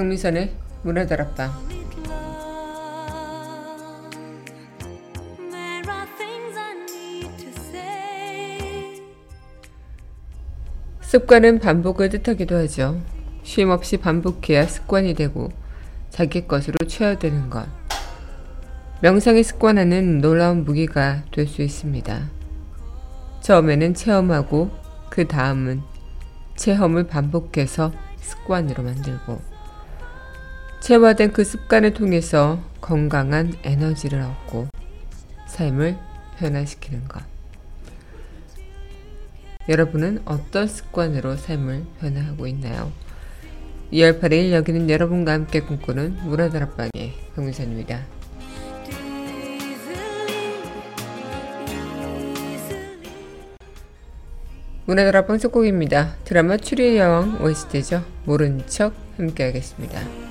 강미선의 문화다락방. 습관은 반복을 뜻하기도 하죠. 쉼 없이 반복해야 습관이 되고 자기 것으로 취하되는 것. 명상의 습관화는 놀라운 무기가 될 수 있습니다. 처음에는 체험하고 그 다음은 체험을 반복해서 습관으로 만들고 체화된 그 습관을 통해서 건강한 에너지를 얻고 삶을 변화시키는 것. 여러분은 어떤 습관으로 삶을 변화하고 있나요? 2월 8일 여기는 여러분과 함께 꿈꾸는 문화다락방의 강민선입니다. 문화다락방 속곡입니다. 드라마 추리의 여왕 OST죠. 모른 척 함께 하겠습니다.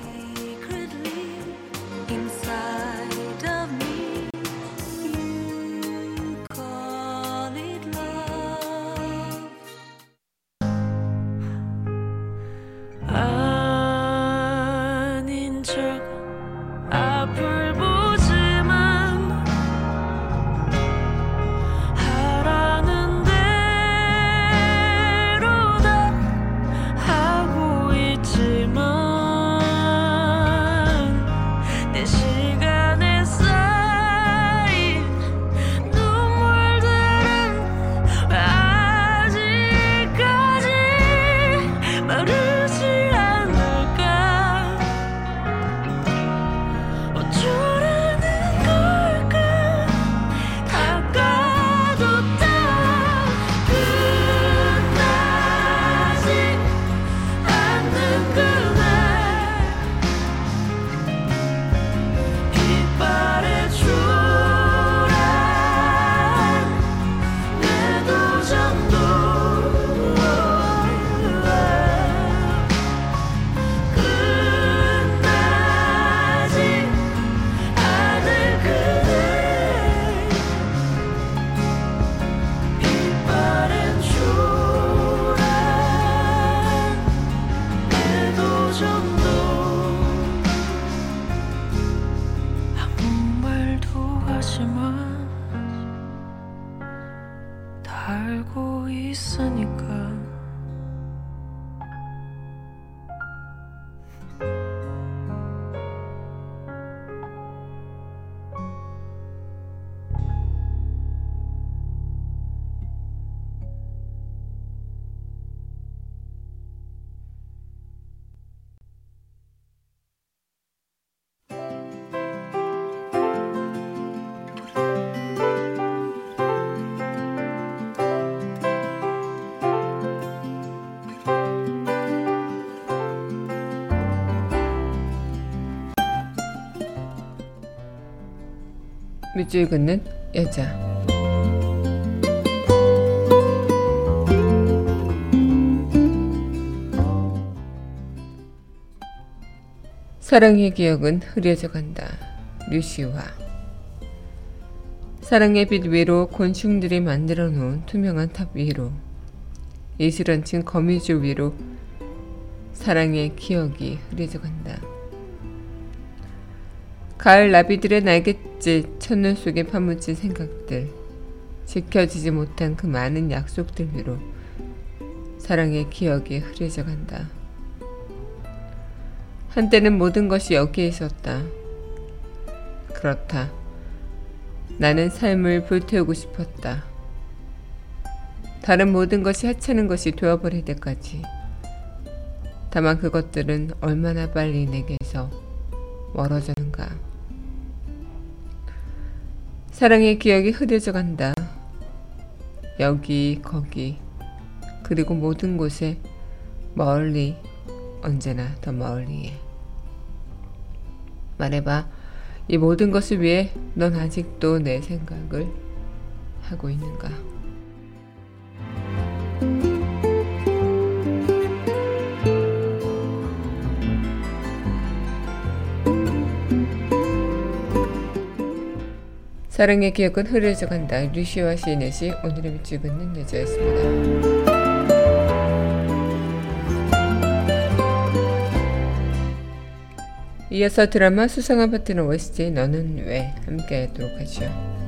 밑줄 긋는 여자. 사랑의 기억은 흐려져 간다. 류시화. 사랑의 빛 위로 곤충들이 만들어 놓은 투명한 탑 위로 이슬 얹힌 거미줄 위로 사랑의 기억이 흐려져 간다. 가을 나비들의 날갯짓 첫눈 속에 파묻힌 생각들 지켜지지 못한 그 많은 약속들 위로 사랑의 기억이 흐려져 간다. 한때는 모든 것이 여기에 있었다. 그렇다. 나는 삶을 불태우고 싶었다. 다른 모든 것이 하찮은 것이 되어버릴 때까지. 다만 그것들은 얼마나 빨리 내게서 멀어졌는가. 사랑의 기억이 흐려져 간다. 여기, 거기, 그리고 모든 곳에 멀리, 언제나 더 멀리에. 말해봐. 이 모든 것을 위해 넌 아직도 내 생각을 하고 있는가? 사랑의 기억은 흐려져 간다. 류시와 시인의시 오늘의 밑줄 긋는 여자였습니다. 이어서 드라마 수상한 파트너 OST 너는 왜 함께 하도록 하죠.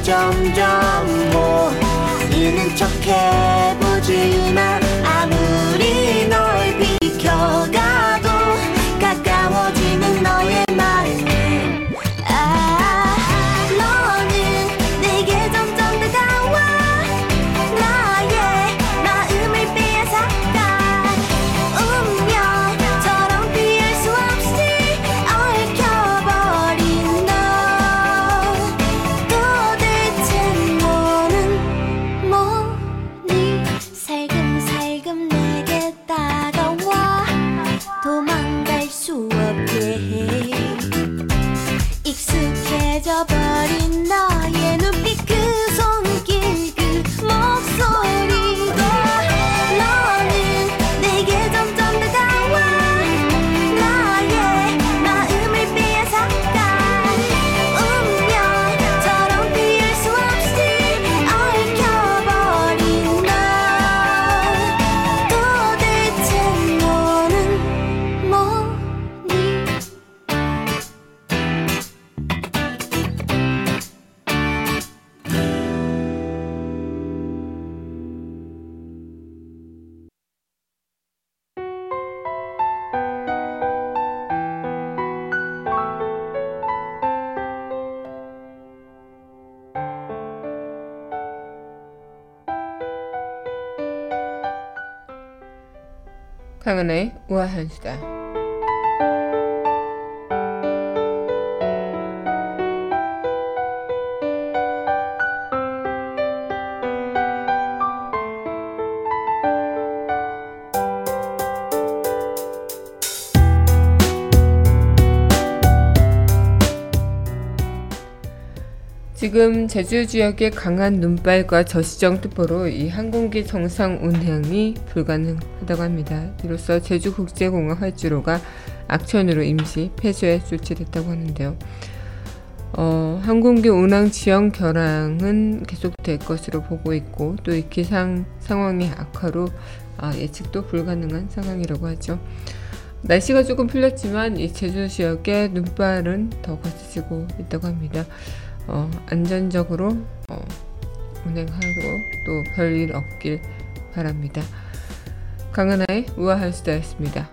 점점 모르는 척 해보지만 아무리 널 강은하의 우아한 수다. 지금 제주 지역의 강한 눈발과 저시정 특보로 이 항공기 정상 운항이 불가능하다고 합니다. 이로써 제주국제공항 활주로가 악천후로 임시 폐쇄 조치됐다고 하는데요. 어, 항공기 운항 지연 결항은 계속될 것으로 보고 있고 또 이 기상 상황의 악화로 아, 예측도 불가능한 상황이라고 하죠. 날씨가 조금 풀렸지만 이 제주 지역의 눈발은 더 거세지고 있다고 합니다. 어, 안전적으로 어, 운행하고 또 별일 없길 바랍니다. 강은하의 우아한 수다였습니다.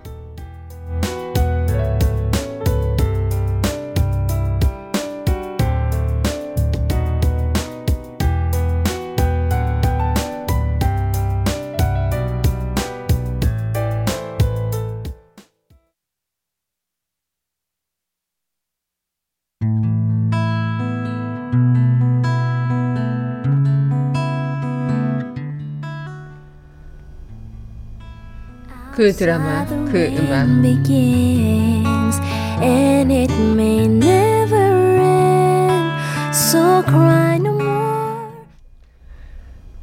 그 드라마, 그 음악. begins and it may never end. So cry no more.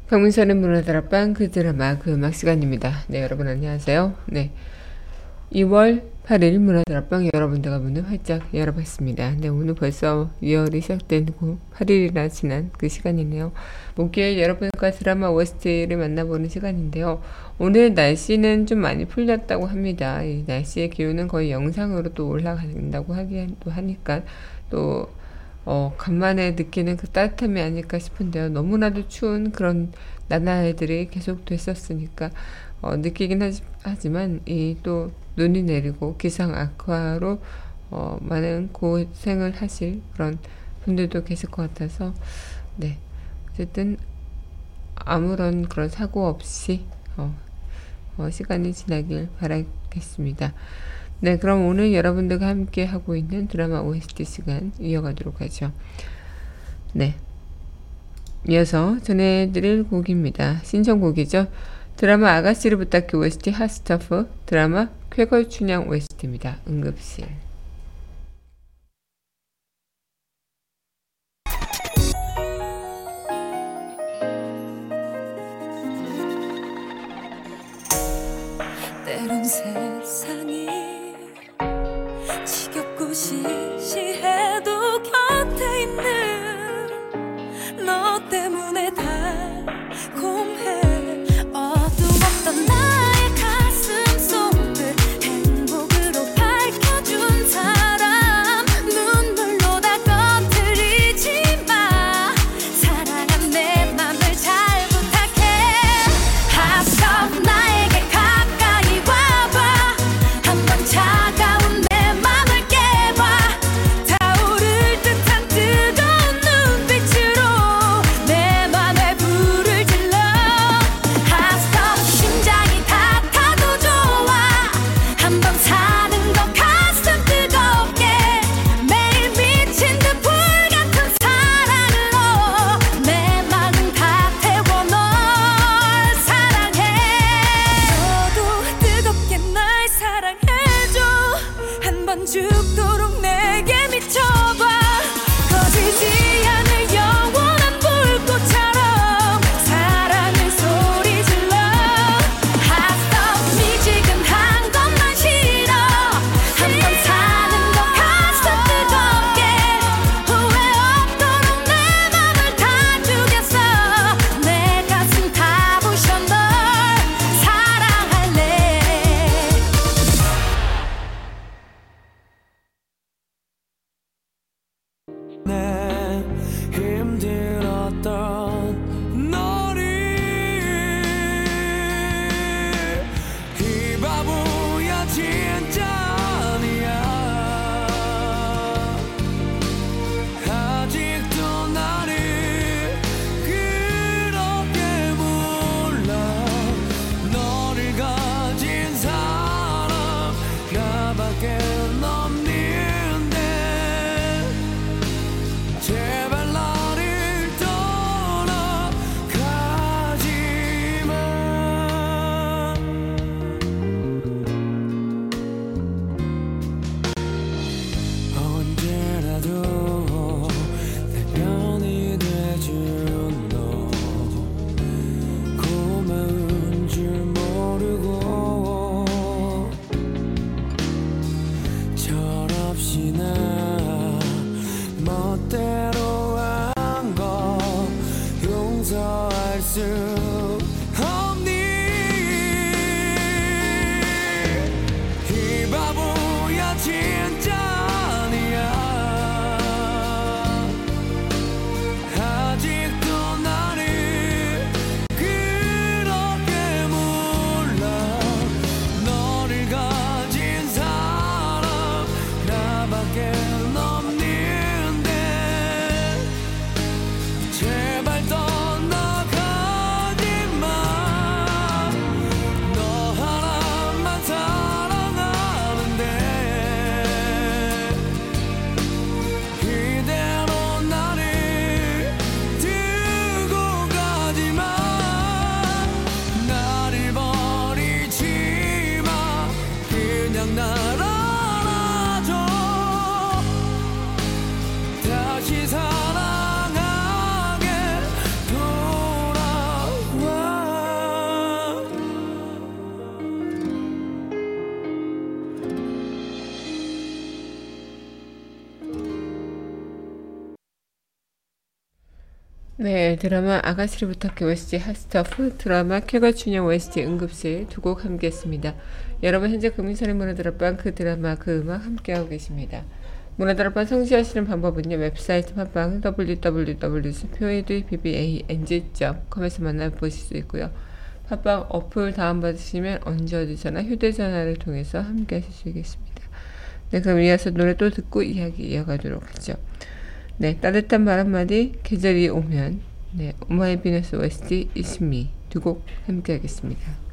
강민선의 문화다락방 그 드라마 그 음악 시간입니다. 네 여러분 안녕하세요. 네 2월 8일 문화다락방 여러 분들과 문을 활짝 열어봤습니다. 네 오늘 벌써 2월이 시작되고 8일이나 지난 그 시간이네요. 목요일 여러분과 드라마 OST를 만나보는 시간인데요. 오늘 날씨는 좀 많이 풀렸다고 합니다. 이 날씨의 기온은 거의 영상으로 또 올라간다고 하기도 하니까 또 어, 간만에 느끼는 그 따뜻함이 아닐까 싶은데요. 너무나도 추운 그런 나날들이 계속 됐었으니까 어, 느끼긴 하지, 하지만 이 또 눈이 내리고 기상 악화로 어, 많은 고생을 하실 그런 분들도 계실 것 같아서 네 어쨌든 아무런 그런 사고 없이 어, 어, 시간이 지나길 바라겠습니다. 네, 그럼 오늘 여러분들과 함께 하고 있는 드라마 OST 시간 이어가도록 하죠. 네. 이어서 전해드릴 곡입니다. 신청곡이죠. 드라마 아가씨를 부탁해 OST 핫스타프, 드라마 쾌걸춘향 OST입니다. 응급실. 때론 세상이 네, 드라마 아가씨를 부탁해 OST Hot Stuff, 드라마 쾌걸춘향 OST 응급실 두 곡 함께 했습니다. 여러분 현재 금민선의 문화다락방 그 드라마 그 음악 함께하고 계십니다. 문화다락방 청취하시는 방법은요. 웹사이트 팟빵 www.podbbang.com에서 만나보실 수 있고요. 팟빵 어플 다운받으시면 언제 어디서나 휴대전화를 통해서 함께 하실 수 있겠습니다. 네, 그럼 이어서 노래 또 듣고 이야기 이어가도록 하죠. 네, 따뜻한 말 한마디, 계절이 오면, 네, 오마이 비너스 OST 이스미 두 곡 함께 하겠습니다.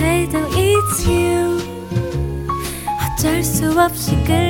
듯해도 it's you. 어쩔 수 없이 끌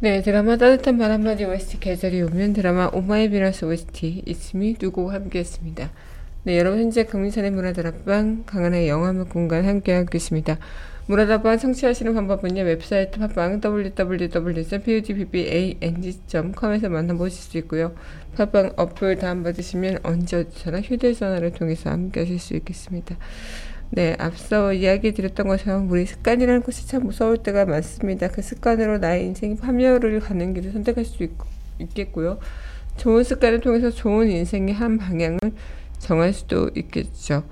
네, 드라마 따뜻한 말 한마디 OST 계절이 오면 드라마 오마이 비너스 OST 이츠미 두고 함께했습니다. 네, 여러분 현재 강민선의 문화다락방 강한의 영화음악 공간 함께하고 계십니다. 문화다락방 청취하시는 방법은요. 웹사이트 팟빵 www.podbbang.com에서 만나보실 수 있고요. 팟빵 어플 다운받으시면 언제 어디서나 휴대전화를 통해서 함께하실 수 있겠습니다. 네, 앞서 이야기 드렸던 것처럼 우리 습관이라는 것이 참 무서울 때가 많습니다. 그 습관으로 나의 인생이 파멸을 가는 길을 선택할 수 있, 있겠고요. 좋은 습관을 통해서 좋은 인생의 한 방향을 정할 수도 있겠죠.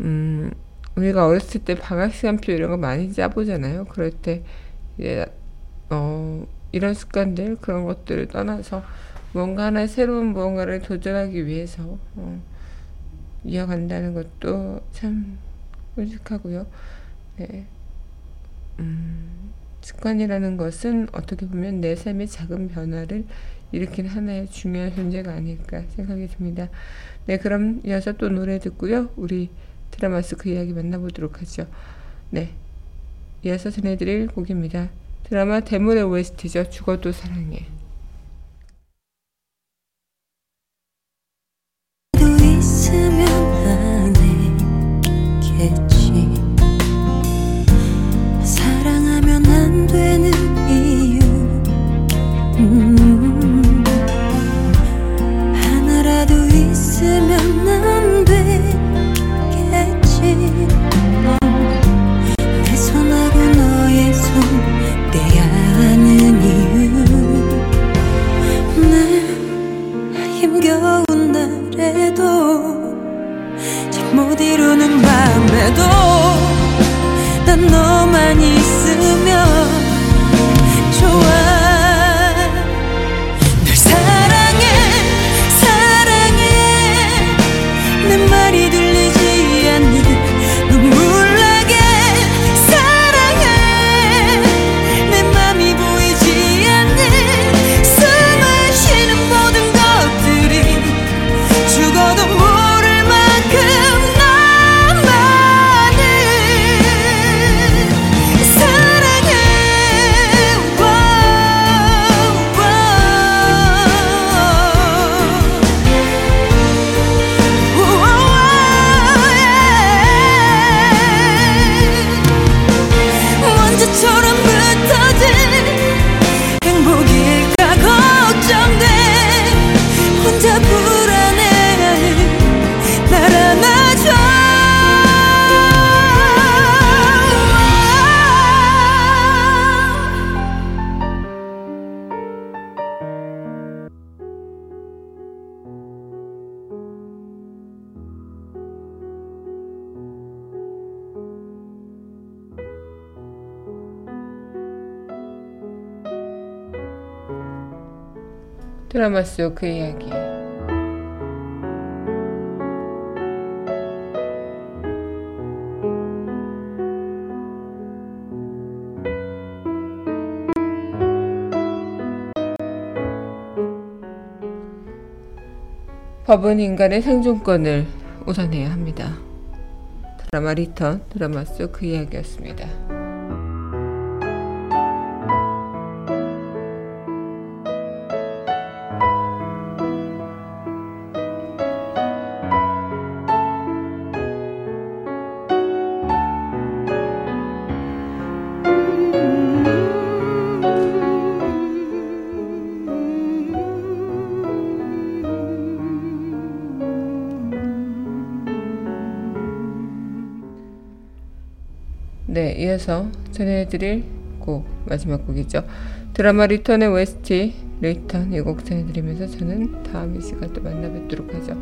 음, 우리가 어렸을 때 방학 시간표 이런 거 많이 짜보잖아요. 그럴 때 이제 어, 이런 습관들 그런 것들을 떠나서 뭔가 하나 새로운 무언가를 도전하기 위해서 어, 이어간다는 것도 참 끔찍하고요. 네. 음, 습관이라는 것은 어떻게 보면 내 삶의 작은 변화를 일으키는 하나의 중요한 존재가 아닐까 생각이 듭니다. 네, 그럼 이어서 또 노래 듣고요. 우리 드라마 스 그 이야기 만나보도록 하죠. 네. 이어서 전해드릴 곡입니다. 드라마 대물의 OST죠. 죽어도 사랑해. 도 있으면 So 드라마 속 그 이야기. 법은 인간의 생존권을 우선해야 합니다. 드라마 리턴 드라마 속 그 이야기였습니다. 이어서 전해드릴 곡 마지막 곡이죠. 드라마 리턴의 OST 리턴 이 곡 전해드리면서 저는 다음 이 시간 또 만나 뵙도록 하죠.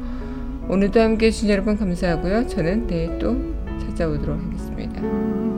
오늘도 함께 해 주신 여러분 감사하고요. 저는 내일 또 찾아오도록 하겠습니다.